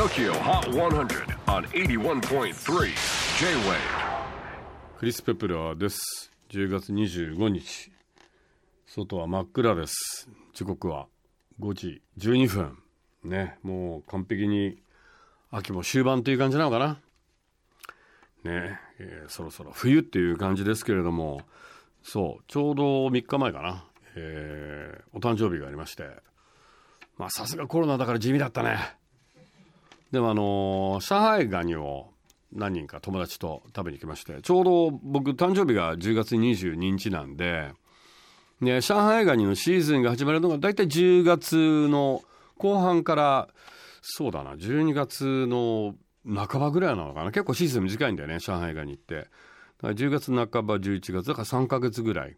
TOKYO HOT 100 on 81.3 J-WAVE クリス・ペプラーです。10月25日。外は真っ暗です。時刻は5時12分。ねもう完璧に秋も終盤という感じなのかな。ねえーそろそろ冬っていう感じですけれども。そうちょうど3日前かな、えーお誕生日がありまして。まあさすがコロナだから地味だったね。でもあの上海ガニを何人か友達と食べに行きましてちょうど僕誕生日が10月22日なんで、ね、上海ガニのシーズンが始まるのが大体10月の後半からそうだな12月の半ばぐらいなのかな。結構シーズン短いんだよね上海ガニって。だ10月半ば11月だから3ヶ月ぐらい。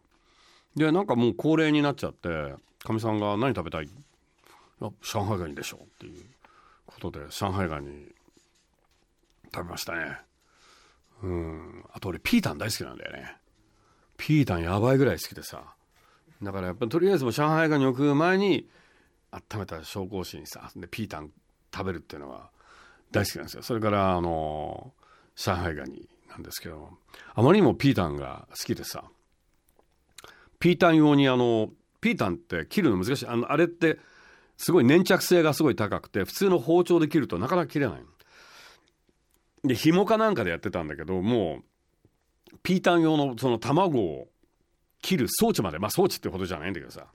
でなんかもう恒例になっちゃってかみさんが「何食べたい?」「上海ガニでしょ」っていう。ことで上海ガニ食べましたね。うん。あと俺ピータン大好きなんだよね。ピータンやばいぐらい好きでさ。だからやっぱとりあえずも上海ガニを食う前に温めた紹興酒にさでピータン食べるっていうのは大好きなんですよ。それからあの上海ガニなんですけどあまりにもピータンが好きでさピータン用にあのピータンって切るの難しい。あのあれってすごい粘着性がすごい高くて普通の包丁で切るとなかなか切れないで紐かなんかでやってたんだけどもうピータン用のその卵を切る装置までまあ装置ってほどじゃないんだけどさ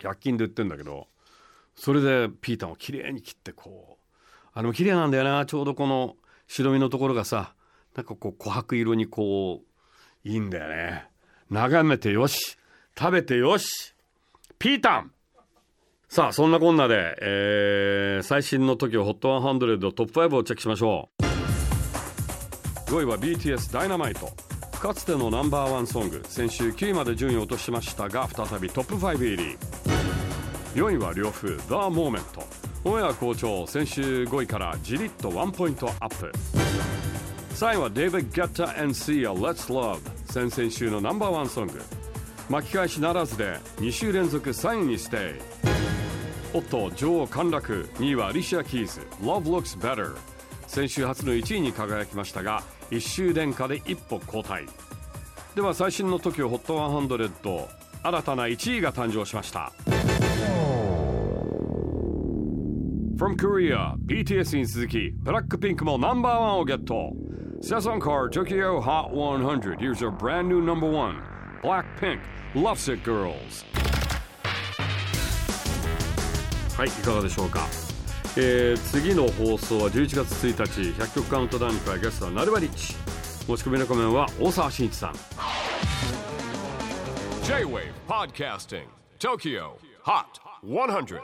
100均で売ってんだけどそれでピータンをきれいに切ってこうあれも綺麗なんだよなちょうどこの白身のところがさなんかこう琥珀色にこういいんだよね。眺めてよし食べてよしピータンさあそんなこんなで、えー最新の TOKIOHOT100 トップ5をチェックしましょう。5位は BTS ダイナマイト。かつてのナンバーワンソング。先週9位まで順位を落としましたが再びトップ5入り。4位は両夫 The Moment オンエア好調。先週5位からじりっと one point up。3位は David Guetta and Sia Let's Love 先々週の number one song。巻き返しならずで2週連続3位に stay。おっと女王陥落2位はアリシア・キーズ Love Looks Better 先週初の1位に輝きましたが1週天下で一歩後退では最新の TOKIOHOT100 新たな1位が誕生しました From Korea BTS に続きブラックピンクもナンバーワンをゲット Saison Car Tokyo Hot 100 Here's our brand new number one Blackpink Loves It Girls はいいかがでしょうか。えー次の放送は11月1日100曲カウントダウンからゲストはナルバリッチ持ち。込みのコメンは大沢慎一さん。J-WAVE PODCASTING TOKYO HOT 100